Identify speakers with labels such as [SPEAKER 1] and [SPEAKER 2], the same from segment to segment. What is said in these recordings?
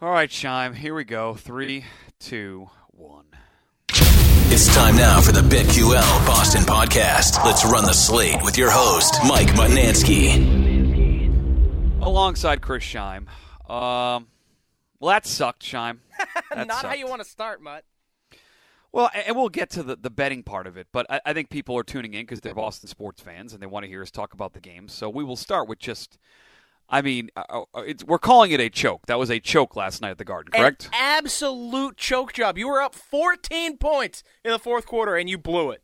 [SPEAKER 1] All right, Scheim, here we go. Three, two, one.
[SPEAKER 2] It's time now for the BetQL Boston podcast. Let's run the slate with your host, Mike Mutnansky.
[SPEAKER 1] Alongside Chris Scheim. Um, well, that sucked, Scheim. That
[SPEAKER 3] Not how you want to start, Mut.
[SPEAKER 1] Well, and we'll get to the, the betting part of it, but I, I think people are tuning in because they're Boston sports fans and they want to hear us talk about the game. So we will start with just, I mean, uh, uh, it's, we're calling it a choke. That was a choke last night at the Garden, correct?
[SPEAKER 3] An absolute choke job. You were up 14 points in the fourth quarter and you blew it.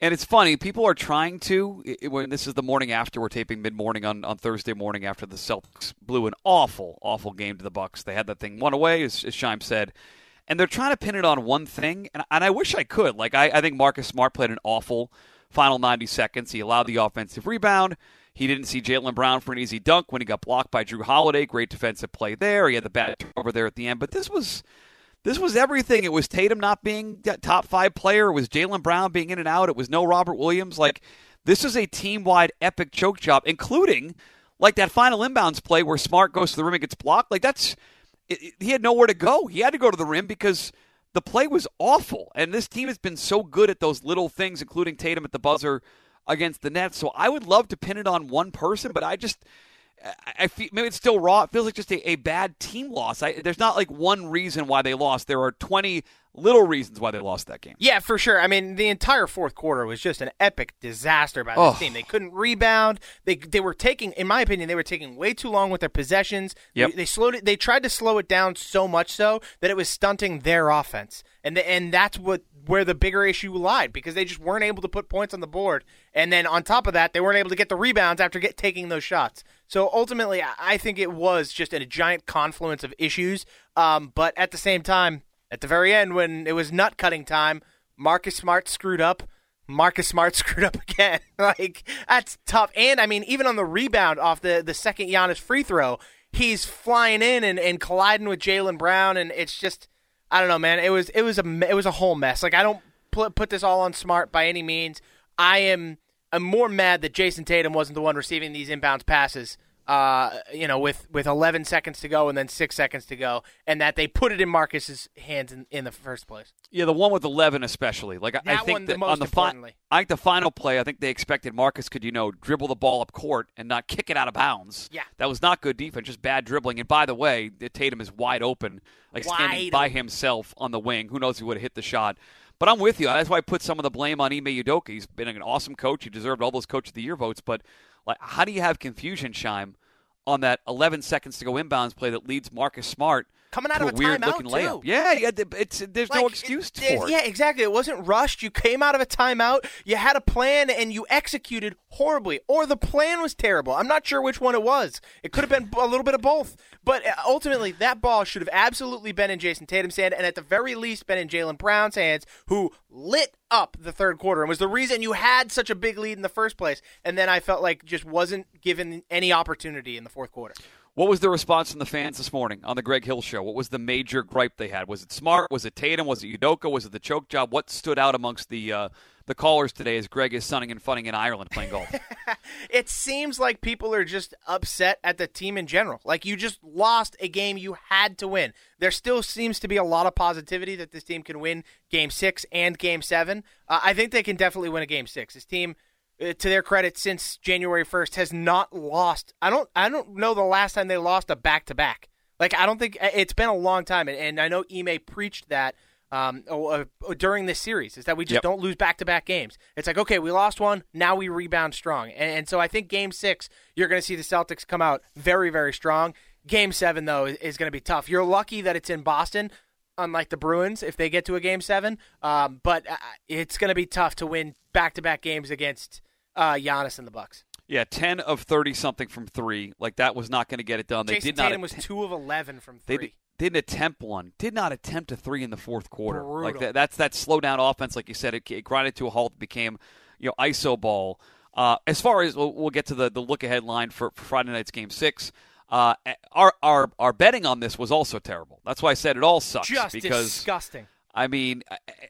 [SPEAKER 1] And it's funny, people are trying to. i- When this is the morning after, we're taping mid morning on, on Thursday morning after the Celtics blew an awful, awful game to the Bucks. They had that thing one away, as, as Scheim said, and they're trying to pin it on one thing. And, and I wish I could. Like I, I think Marcus Smart played an awful final 90 seconds. He allowed the offensive rebound. He didn't see Jaylen Brown for an easy dunk when he got blocked by Jrue Holiday. Great defensive play there. He had the bad over there at the end. But this was this was everything. It was Tatum not being top five player. It was Jaylen Brown being in and out. It was no Robert Williams. Like this is a team wide epic choke job, including like that final inbounds play where Smart goes to the rim and gets blocked. Like that's it, it- he had nowhere to go. He had to go to the rim because the play was awful. And this team has been so good at those little things, including Tatum at the buzzer against the Nets. So I would love to pin it on one person, but I just. I- feel maybe it's still raw. It feels like just a, a bad team loss. I, there's not like one reason why they lost. There are 20 little reasons why they lost that game.
[SPEAKER 3] Yeah, for sure. I mean, the entire fourth quarter was just an epic disaster by this
[SPEAKER 1] Oh.
[SPEAKER 3] team. They couldn't rebound. They they were taking, in my opinion, they were taking way too long with their possessions.
[SPEAKER 1] Yep.
[SPEAKER 3] They, they slowed it. They tried to slow it down so much so that it was stunting their offense, and the, and that's what where the bigger issue lied because they just weren't able to put points on the board, and then on top of that, they weren't able to get the rebounds after get taking those shots. So ultimately, I- think it was just a giant confluence of issues. Um, but at the same time, at the very end, when it was nut cutting time, Marcus Smart screwed up. Marcus Smart screwed up again. like that's tough. And I mean, even on the rebound off the the second Giannis free throw, he's flying in and, and colliding with Jaylen Brown, and it's just I don't know, man. It was it was a it was a whole mess. Like I don't put put this all on Smart by any means. I am I'm more mad that Jayson Tatum wasn't the one receiving these inbounds passes. Uh, you know, with with 11 seconds to go and then six seconds to go, and that they put it in Marcus's hands in, in the first place.
[SPEAKER 1] Yeah, the one with 11 especially. Like I- I think
[SPEAKER 3] one the
[SPEAKER 1] that
[SPEAKER 3] most
[SPEAKER 1] on the fi- I think the final play, I think they expected Marcus could you know dribble the ball up court and not kick it out of bounds.
[SPEAKER 3] Yeah.
[SPEAKER 1] that was not good defense, just bad dribbling. And by the way, Tatum is wide open, like standing
[SPEAKER 3] Wide
[SPEAKER 1] by
[SPEAKER 3] open.
[SPEAKER 1] himself on the wing. Who knows? He would have hit the shot. But I'm with you. That's why I put some of the blame on Ime Udoka. He's been an awesome coach. He deserved all those Coach of the Year votes. But like, how do you have confusion, Scheim, on that 11 seconds to go inbounds play that leads Marcus Smart
[SPEAKER 3] Coming out
[SPEAKER 1] to
[SPEAKER 3] of a
[SPEAKER 1] weird
[SPEAKER 3] timeout,
[SPEAKER 1] looking layup?
[SPEAKER 3] too.
[SPEAKER 1] Yeah, yeah. It's there's no excuse
[SPEAKER 3] it-
[SPEAKER 1] for it.
[SPEAKER 3] Yeah, exactly. It wasn't rushed. You came out of a timeout. You had a plan and you executed horribly, or the plan was terrible. I'm not sure which one it was. It could have been a little bit of both. But uh, ultimately, that ball should have absolutely been in Jayson Tatum's hand, and at the very least, been in Jaylen Brown's hands, who lit up the third quarter and was the reason you had such a big lead in the first place. And then I felt like just wasn't given any opportunity in the fourth quarter.
[SPEAKER 1] What was the response from the fans this morning on the Greg Hill show? What was the major gripe they had? Was it Smart? Was it Tatum? Was it Udoka? Was it the choke job? What stood out amongst the uh, the callers today as Greg is sunning and funning in Ireland playing golf?
[SPEAKER 3] it seems like people are just upset at the team in general. Like you just lost a game you had to win. There still seems to be a lot of positivity that this team can win game six and game seven. Uh, I think they can definitely win a game six. This team, uh, to their credit, since January first, has not lost. I don't. I don't know the last time they lost a back to back. Like I don't think uh, it's been a long time, and, and I know Ime preached that um, oh, uh, during this series is that we just
[SPEAKER 1] Yep.
[SPEAKER 3] don't lose back to back games. It's like okay, we lost one, now we rebound strong, and, and so I think Game Six you're going to see the Celtics come out very very strong. Game Seven though is, is going to be tough. You're lucky that it's in Boston. Unlike the Bruins, if they get to a game seven, um, but uh, it's going to be tough to win back-to-back games against uh, Giannis and the Bucks.
[SPEAKER 1] Yeah, ten of thirty something from three. Like that was not going to get it done. They
[SPEAKER 3] Jayson
[SPEAKER 1] did not.
[SPEAKER 3] Tatum was two of eleven from
[SPEAKER 1] they
[SPEAKER 3] three.
[SPEAKER 1] di- didn't attempt one. Did not attempt a three in the fourth quarter. Like that, that's that slow down offense. Like you said, it, it grinded to a halt. Became you know iso ball. Uh, as far as we'll, we'll get to the, the look ahead line for, for Friday night's game six. Uh, our our our betting on this was also terrible. That's why I said it all sucks
[SPEAKER 3] Just
[SPEAKER 1] because
[SPEAKER 3] disgusting.
[SPEAKER 1] I mean,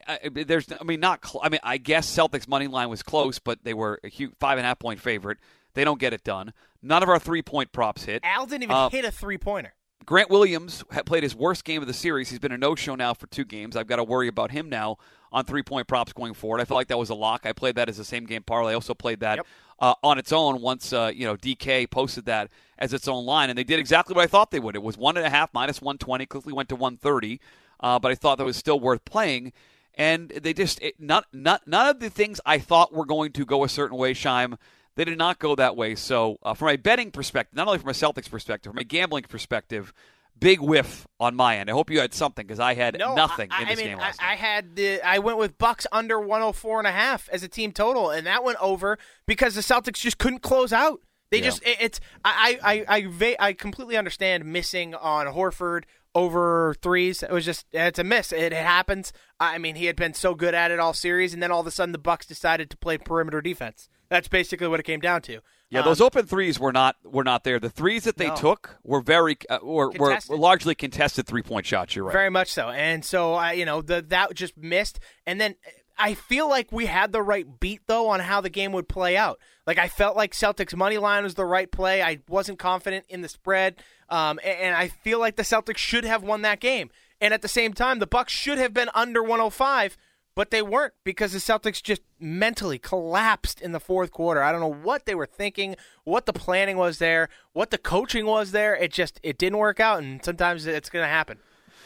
[SPEAKER 1] I, I, there's, I mean, not. Cl- I mean, I guess Celtics money line was close, but they were a huge five and a half point favorite. They don't get it done. None of our three point props hit.
[SPEAKER 3] Al didn't even
[SPEAKER 1] Uh,
[SPEAKER 3] hit a three-pointer.
[SPEAKER 1] Grant Williams played his worst game of the series. He's been a no-show now for two games. I've got to worry about him now on three-point props going forward. I felt like that was a lock. I played that as a same-game parlay. I also played that
[SPEAKER 3] Yep.
[SPEAKER 1] uh, on its own once uh, you know DK posted that as its own line, and they did exactly what I thought they would. It was one and a half minus 120. Quickly went to 130, uh, but I thought that was still worth playing. And they just it, not not none of the things I thought were going to go a certain way. Scheim they did not go that way. So, uh, from a betting perspective, not only from a Celtics perspective, from a gambling perspective, big whiff on my end. I hope you had something because I had
[SPEAKER 3] No,
[SPEAKER 1] nothing
[SPEAKER 3] I,
[SPEAKER 1] in
[SPEAKER 3] I
[SPEAKER 1] this
[SPEAKER 3] mean,
[SPEAKER 1] game last
[SPEAKER 3] I, I had the I went with Bucks under 104 and a half as a team total, and that went over because the Celtics just couldn't close out. They
[SPEAKER 1] Yeah.
[SPEAKER 3] just it, it's I I I I, I completely understand missing on Horford over threes. It was just it's a miss. It happens. I mean, he had been so good at it all series, and then all of a sudden the Bucks decided to play perimeter defense. That's basically what it came down to.
[SPEAKER 1] Yeah,
[SPEAKER 3] Um,
[SPEAKER 1] those open threes were not were not there. The threes that they
[SPEAKER 3] No.
[SPEAKER 1] took were very uh, were, were largely contested three point shots. You're right.
[SPEAKER 3] Very much so. And so I you know, the that just missed and then I feel like we had the right beat though on how the game would play out. Like I felt like Celtics money line was the right play. I wasn't confident in the spread. Um, a- and, I feel like the Celtics should have won that game. And at the same time, the Bucks should have been under 105, but they weren't because the Celtics just mentally collapsed in the fourth quarter. I don't know what they were thinking, what the planning was there, what the coaching was there. It just it didn't work out, and sometimes it's going to happen.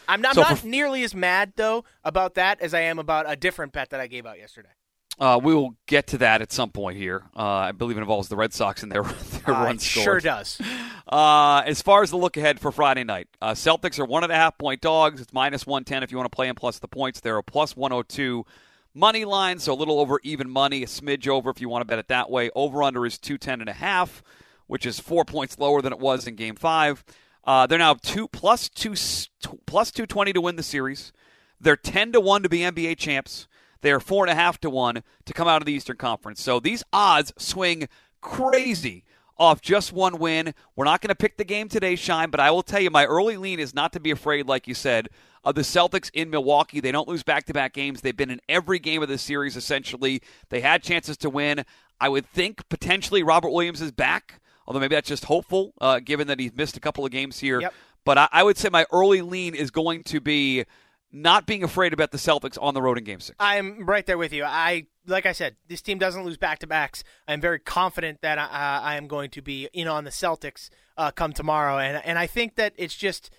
[SPEAKER 3] I'm not,
[SPEAKER 1] So
[SPEAKER 3] I'm not
[SPEAKER 1] for-
[SPEAKER 3] nearly as mad though about that as I am about a different bet that I gave out yesterday.
[SPEAKER 1] Uh, we will get to that at some point here. Uh, I believe it involves the Red Sox and their their
[SPEAKER 3] Uh,
[SPEAKER 1] run score.
[SPEAKER 3] sure does.
[SPEAKER 1] Uh, as far as the look ahead for Friday night, uh, Celtics are one and a half point dogs. It's minus 110 if you want to play them plus the points. They're a plus 102 money line, so a little over even money, a smidge over if you want to bet it that way. Over under is 210 and a half, which is four points lower than it was in game five. Uh, they're now two plus two plus 220 to win the series. They're 10 to 1 to be NBA champs. They are 4.5 to 1 to come out of the Eastern Conference. So these odds swing crazy off just one win. We're not going to pick the game today, Scheim, but I will tell you my early lean is not to be afraid, like you said, of the Celtics in Milwaukee. They don't lose back to back games. They've been in every game of the series, essentially. They had chances to win. I would think potentially Robert Williams is back, although maybe that's just hopeful, uh, given that he's missed a couple of games here.
[SPEAKER 3] Yep.
[SPEAKER 1] But I, I would say my early lean is going to be not being afraid about the Celtics on the road in game six.
[SPEAKER 3] I'm right there with you. I like I said, this team doesn't lose back to backs. I'm very confident that I, I am going to be in on the Celtics uh, come tomorrow, and and I think that it's just.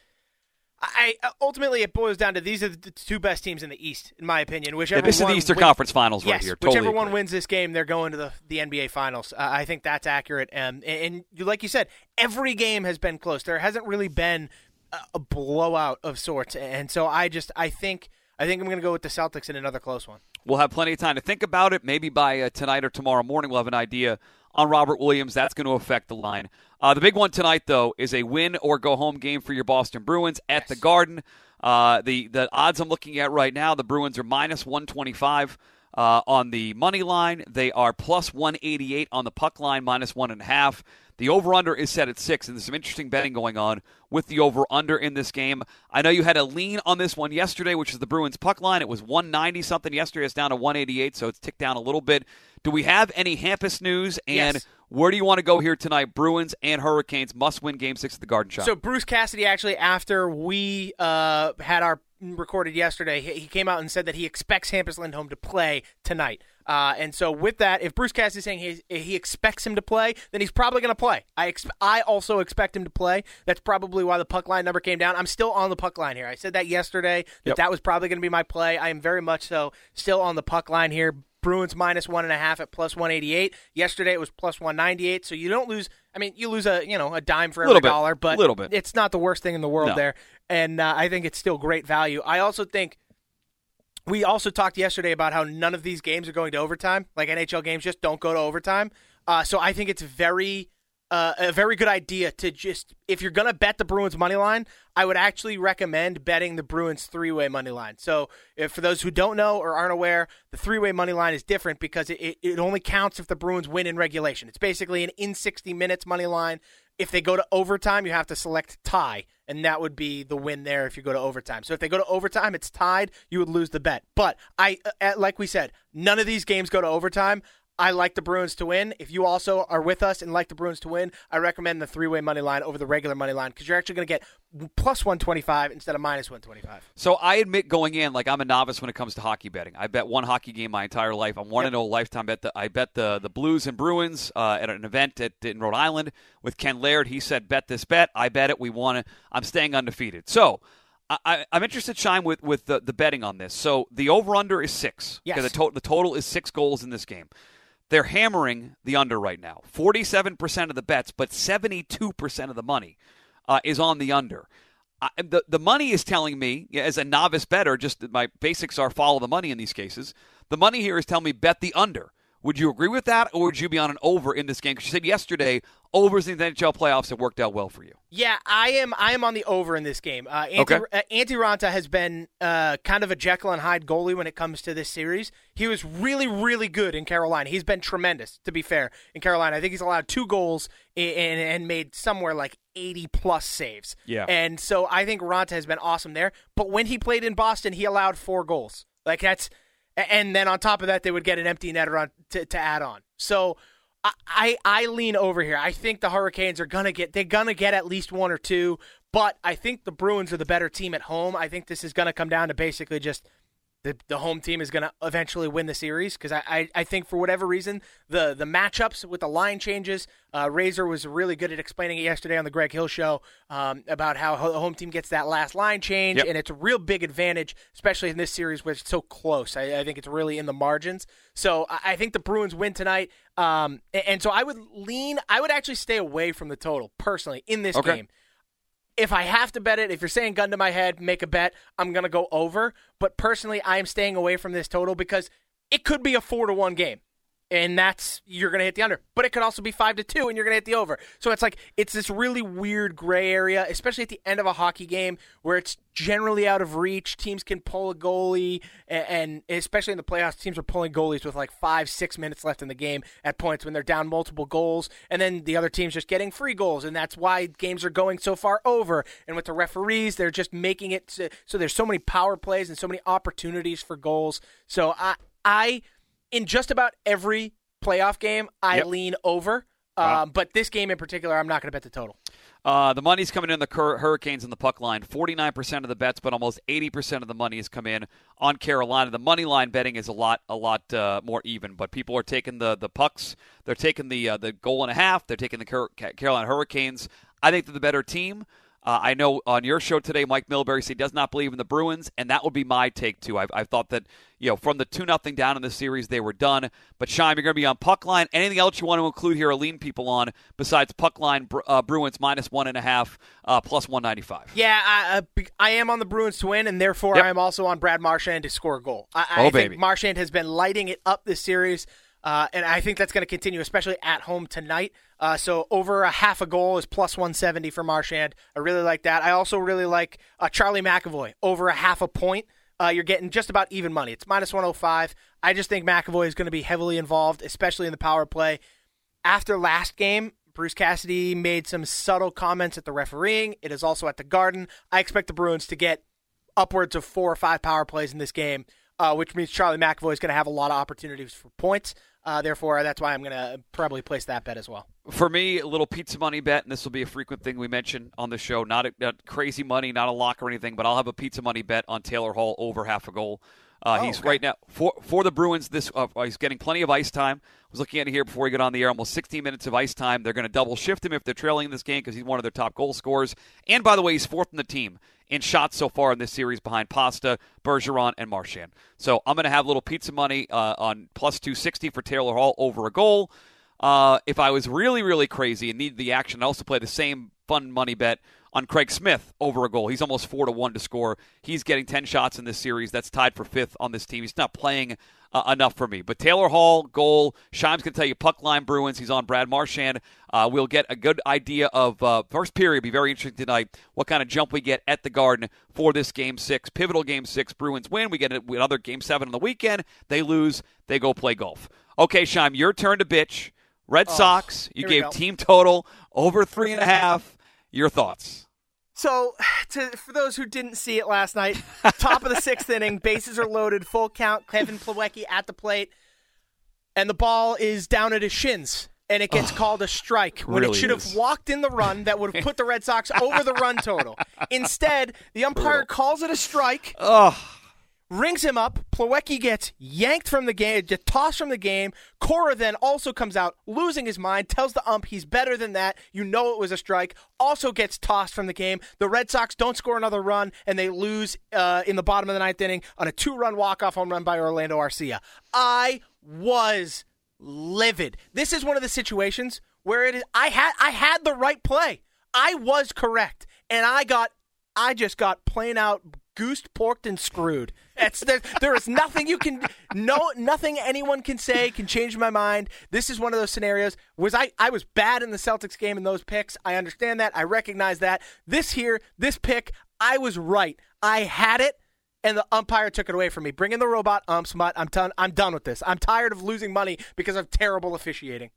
[SPEAKER 3] I ultimately it boils down to these are the two best teams in the East, in my opinion. Whichever
[SPEAKER 1] Yeah, this is the Eastern Conference Finals
[SPEAKER 3] yes,
[SPEAKER 1] right here.
[SPEAKER 3] whichever
[SPEAKER 1] Totally
[SPEAKER 3] one
[SPEAKER 1] agree.
[SPEAKER 3] wins this game, they're going to the the NBA Finals. Uh, I think that's accurate. Um, and, and like you said, every game has been close. There hasn't really been a, a blowout of sorts, and so I just I think I think I'm going to go with the Celtics in another close one.
[SPEAKER 1] We'll have plenty of time to think about it. Maybe by uh, tonight or tomorrow morning, we'll have an idea on Robert Williams. That's going to affect the line. Uh, the big one tonight, though, is a win or go home game for your Boston Bruins at the Garden. Uh, the the odds I'm looking at right now, the Bruins are minus 125 uh, on the money line. They are plus 188 on the puck line, minus one and a half. The over under is set at six, and there's some interesting betting going on with the over under in this game. I know you had a lean on this one yesterday, which is the Bruins puck line. It was 190 something yesterday. It's down to 188, so it's ticked down a little bit. Do we have any Hampus news? And
[SPEAKER 3] Yes.
[SPEAKER 1] where do you want to go here tonight? Bruins and Hurricanes must win Game Six at the Garden Shop.
[SPEAKER 3] So Bruce Cassidy actually, after we uh, had our recorded yesterday, he, came out and said that he expects Hampus Lindholm to play tonight. Uh, and so with that, if Bruce Cassidy's saying he, he expects him to play, then he's probably going to play. I exp- I also expect him to play. That's probably why the puck line number came down. I'm still on the puck line here. I said that yesterday that
[SPEAKER 1] Yep.
[SPEAKER 3] that was probably going to be my play. I am very much so still on the puck line here. Bruins minus one and a half at plus 188. Yesterday it was plus 198. So you don't lose. I mean, you lose a you know a dime for every
[SPEAKER 1] Little bit.
[SPEAKER 3] dollar, but
[SPEAKER 1] Little bit.
[SPEAKER 3] it's not the worst thing in the world
[SPEAKER 1] No.
[SPEAKER 3] there. And uh, I think it's still great value. I also think we also talked yesterday about how none of these games are going to overtime. Like NHL games just don't go to overtime. Uh, so I think it's very uh, a very good idea to just if you're gonna bet the Bruins money line, I would actually recommend betting the Bruins three way money line. So if for those who don't know or aren't aware, the three way money line is different because it, it, only counts if the Bruins win in regulation. It's basically an in sixty minutes money line. If they go to overtime, you have to select tie, and that would be the win there if you go to overtime. So if they go to overtime, it's tied, you would lose the bet. But I, uh, like we said, none of these games go to overtime. I like the Bruins to win. If you also are with us and like the Bruins to win, I recommend the three way money line over the regular money line because you're actually going to get plus 125 instead of minus 125.
[SPEAKER 1] So I admit going in, like I'm a novice when it comes to hockey betting. I bet one hockey game my entire life. I'm one
[SPEAKER 3] Yep.
[SPEAKER 1] and zero lifetime bet. The, I bet the the Blues and Bruins uh, at an event at, in Rhode Island with Ken Laird. He said bet this bet. I bet it. We won it. I'm staying undefeated. So. I, I'm interested, Scheim, with, with the, the betting on this. So the over under is six.
[SPEAKER 3] Yes.
[SPEAKER 1] The, to- the total is six goals in this game. They're hammering the under right now. 47% of the bets, but 72% of the money uh, is on the under. The the money is telling me as a novice bettor, just my basics are follow the money in these cases. The money here is telling me bet the under. Would you agree with that, or would you be on an over in this game? Because you said yesterday overs in the NHL playoffs have worked out well for you.
[SPEAKER 3] Yeah, I am. I am on the over in this game. Uh, Antti,
[SPEAKER 1] Okay.
[SPEAKER 3] uh, Antti Raanta has been uh, kind of a Jekyll and Hyde goalie when it comes to this series. He was really, really good in Carolina. He's been tremendous, to be fair, in Carolina. I think he's allowed two goals and, and, and made somewhere like 80 plus saves.
[SPEAKER 1] Yeah.
[SPEAKER 3] And so I think Raanta has been awesome there. But when he played in Boston, he allowed four goals. Like that's, and then on top of that, they would get an empty netter on to, to add on. So. I, I I lean over here. I think the Hurricanes are gonna get they're gonna get at least one or two, but I think the Bruins are the better team at home. I think this is gonna come down to basically just the the home team is gonna eventually win the series because I, I I think for whatever reason the the matchups with the line changes. Uh, Razor was really good at explaining it yesterday on the Greg Hill show um, about how the home team gets that last line change,
[SPEAKER 1] Yep.
[SPEAKER 3] and it's a real big advantage, especially in this series where it's so close. I, I think it's really in the margins. So I, I think the Bruins win tonight. Um, a- and, so I would lean. I would actually stay away from the total personally in this
[SPEAKER 1] Okay.
[SPEAKER 3] game if I have to bet it, if you're saying gun to my head, make a bet, I'm going to go over. But personally, I am staying away from this total because it could be a four to one game. And that's you're gonna hit the under, but it could also be five to two, and you're gonna hit the over. So it's like it's this really weird gray area, especially at the end of a hockey game where it's generally out of reach. Teams can pull a goalie, and, especially in the playoffs, teams are pulling goalies with like five, six minutes left in the game at points when they're down multiple goals, and then the other team's just getting free goals, and that's why games are going so far over. And with the referees, they're just making it so there's so many power plays and so many opportunities for goals. So I, I, in just about every playoff game, I
[SPEAKER 1] Yep.
[SPEAKER 3] lean over.
[SPEAKER 1] Wow.
[SPEAKER 3] Um, but this game in particular, I'm not going to bet the total.
[SPEAKER 1] Uh, the money's coming in the Cur- Hurricanes in the puck line. 49% of the bets, but almost 80% of the money has come in on Carolina. The money line betting is a lot, a lot uh, more even. But people are taking the the pucks. They're taking the uh, the goal and a half. They're taking the Car- Carolina Hurricanes. I think they're the better team. Uh, I know on your show today, Mike Milbury said he does not believe in the Bruins, and that would be my take too. I've, I've thought that you know from the two nothing down in the series they were done. But Scheim, you're going to be on puck line. Anything else you want to include here or lean people on besides puck line uh, Bruins minus one and a half uh, plus one ninety five?
[SPEAKER 3] Yeah, I, I, I am on the Bruins to win, and therefore
[SPEAKER 1] Yep.
[SPEAKER 3] I am also on Brad Marchand to score a goal. I, I
[SPEAKER 1] Oh,
[SPEAKER 3] think
[SPEAKER 1] baby.
[SPEAKER 3] Marchand has been lighting it up this series, uh, and I think that's going to continue, especially at home tonight. Uh, so over a half a goal is plus 170 for Marchand. I really like that. I also really like uh, Charlie McAvoy over a half a point. Uh, you're getting just about even money. It's minus 105. I just think McAvoy is going to be heavily involved, especially in the power play after last game, Bruce Cassidy made some subtle comments at the refereeing. It is also at the Garden. I expect the Bruins to get upwards of four or five power plays in this game, uh, which means Charlie McAvoy is going to have a lot of opportunities for points. Uh, therefore, that's why I'm going to probably place that bet as well.
[SPEAKER 1] For me, a little pizza money bet, and this will be a frequent thing we mention on the show. Not, a, not crazy money, not a lock or anything, but I'll have a pizza money bet on Taylor Hall over half a goal. Uh,
[SPEAKER 3] Oh,
[SPEAKER 1] he's
[SPEAKER 3] okay.
[SPEAKER 1] right now for for the Bruins. This uh, he's getting plenty of ice time. I was looking at it here before we got on the air. Almost 16 minutes of ice time. They're going to double shift him if they're trailing in this game because he's one of their top goal scorers. And by the way, he's fourth in the team in shots so far in this series behind Pasta, Bergeron, and Marchand. So I'm going to have a little pizza money uh, on plus 260 for Taylor Hall over a goal. Uh, if I was really, really crazy and needed the action, I'd also play the same fun money bet on Craig Smith over a goal. He's almost four to one to score. He's getting ten shots in this series. That's tied for fifth on this team. He's not playing uh, enough for me. But Taylor Hall goal. Scheim's going to tell you puck line Bruins. He's on Brad Marchand. Uh, we'll get a good idea of uh, first period. Be very interesting tonight. What kind of jump we get at the Garden for this game six, pivotal game six. Bruins win. We get another game seven on the weekend. They lose. They go play golf. Okay, Shime, your turn to bitch. Red Sox. You gave team total over three and a half. Your thoughts?
[SPEAKER 3] So, to, for those who didn't see it last night, top of the sixth inning, bases are loaded, full count. Kevin Plawecki at the plate. and the ball is down at his shins. And it gets called a strike when
[SPEAKER 1] Really
[SPEAKER 3] it should have walked in the run that would have put the Red Sox over the run total. Instead, the umpire calls it a strike,
[SPEAKER 1] Ugh.
[SPEAKER 3] Rings him up. Plawecki gets yanked from the game, tossed from the game. Cora then also comes out, losing his mind, tells the ump he's better than that. You know it was a strike. Also gets tossed from the game. The Red Sox don't score another run, and they lose uh, in the bottom of the ninth inning on a two-run walk-off home run by Orlando Arcia. I was livid. This is one of the situations where it is. I had I had the right play. I was correct, and I got I just got plain out goosed, porked, and screwed. It's, there, there is nothing you can, no, nothing anyone can say can change my mind. This is one of those scenarios. Was I, I was bad in the Celtics game in those picks. I understand that. I recognize that. This here, this pick, I was right. I had it. And the umpire took it away from me. Bring in the robot umps, but I'm done. I'm done with this. I'm tired of losing money because of terrible officiating.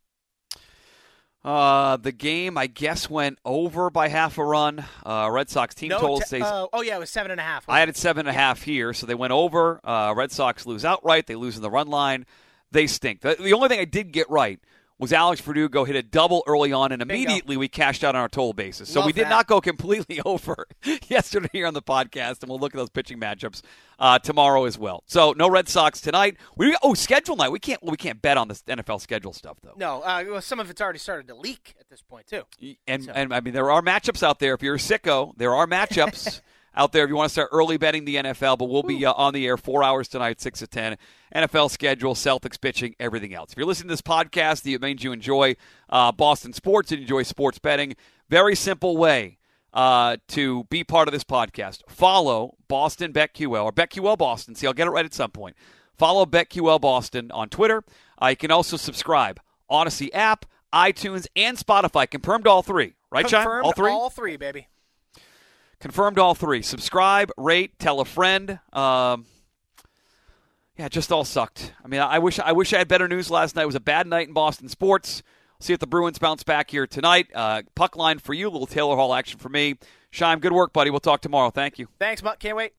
[SPEAKER 1] Uh, the game, I guess, went over by half a run. Uh, Red Sox team
[SPEAKER 3] No,
[SPEAKER 1] total
[SPEAKER 3] te-
[SPEAKER 1] stays.
[SPEAKER 3] uh, oh yeah, it was seven and a half.
[SPEAKER 1] I had it seven and a half here, so they went over. Uh, Red Sox lose outright. They lose in the run line. They stink. The, the only thing I did get right was Alex Verdugo hit a double early on, and immediately we cashed out on our total basis. So
[SPEAKER 3] Love
[SPEAKER 1] we did
[SPEAKER 3] that.
[SPEAKER 1] not go completely over yesterday here on the podcast, and we'll look at those pitching matchups uh, tomorrow as well. So no Red Sox tonight. We oh schedule night. We can't we can't bet on this NFL schedule stuff though.
[SPEAKER 3] no, uh, well, some of it's already started to leak at this point too.
[SPEAKER 1] And
[SPEAKER 3] So-
[SPEAKER 1] and I mean there are matchups out there. If you're a sicko, there are matchups out there if you want to start early betting the NFL. But we'll be uh, on the air four hours tonight, six to ten. NFL schedule, Celtics pitching, everything else. If you're listening to this podcast, it means you enjoy uh, Boston sports and enjoy sports betting. Very simple way uh, to be part of this podcast. Follow Boston BetQL or BetQL Boston. See, I'll get it right at some point. Follow BetQL Boston on Twitter. Uh, you can also subscribe. Audacy app, iTunes, and Spotify. Confirmed all three. Right, Sean? All three?
[SPEAKER 3] all three, baby.
[SPEAKER 1] Confirmed all three. Subscribe, rate, tell a friend. Um, yeah, just all sucked. I mean, I wish I wish I had better news last night. It was a bad night in Boston sports. See if the Bruins bounce back here tonight. Uh, puck line for you, little Taylor Hall action for me. Scheim, good work, buddy. We'll talk tomorrow. Thank you.
[SPEAKER 3] Thanks, Mut. Can't wait.